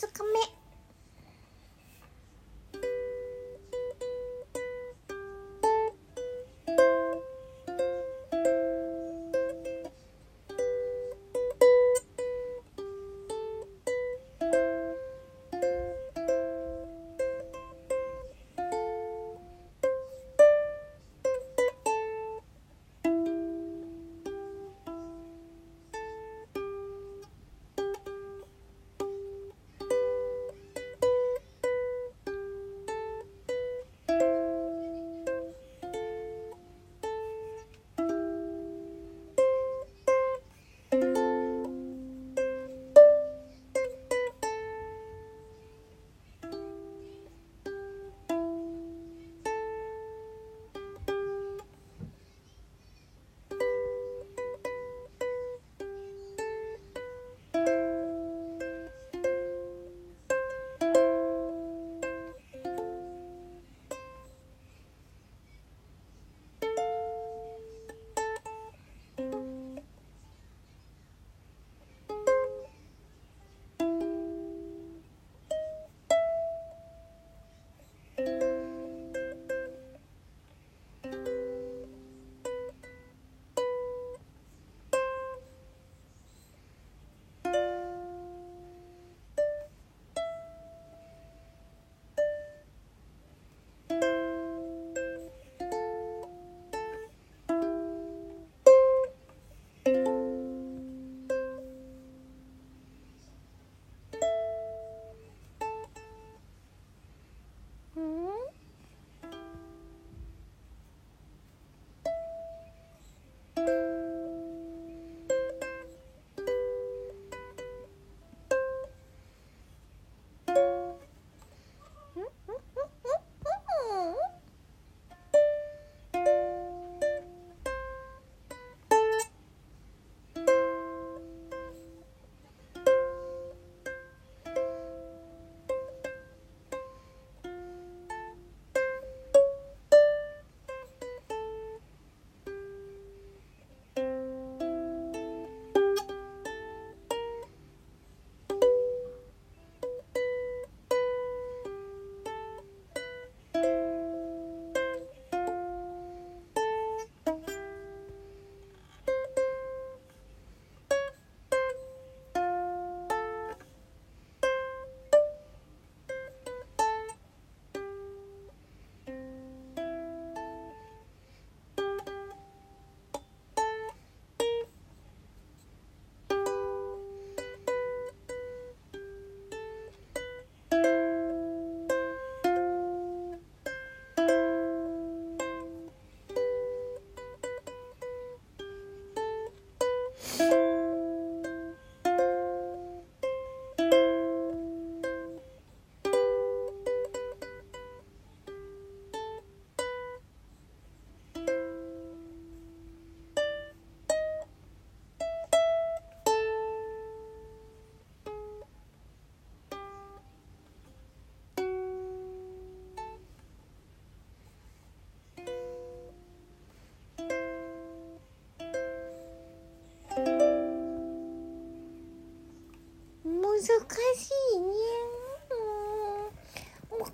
2日目。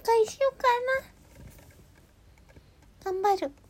介しようかな。頑張る。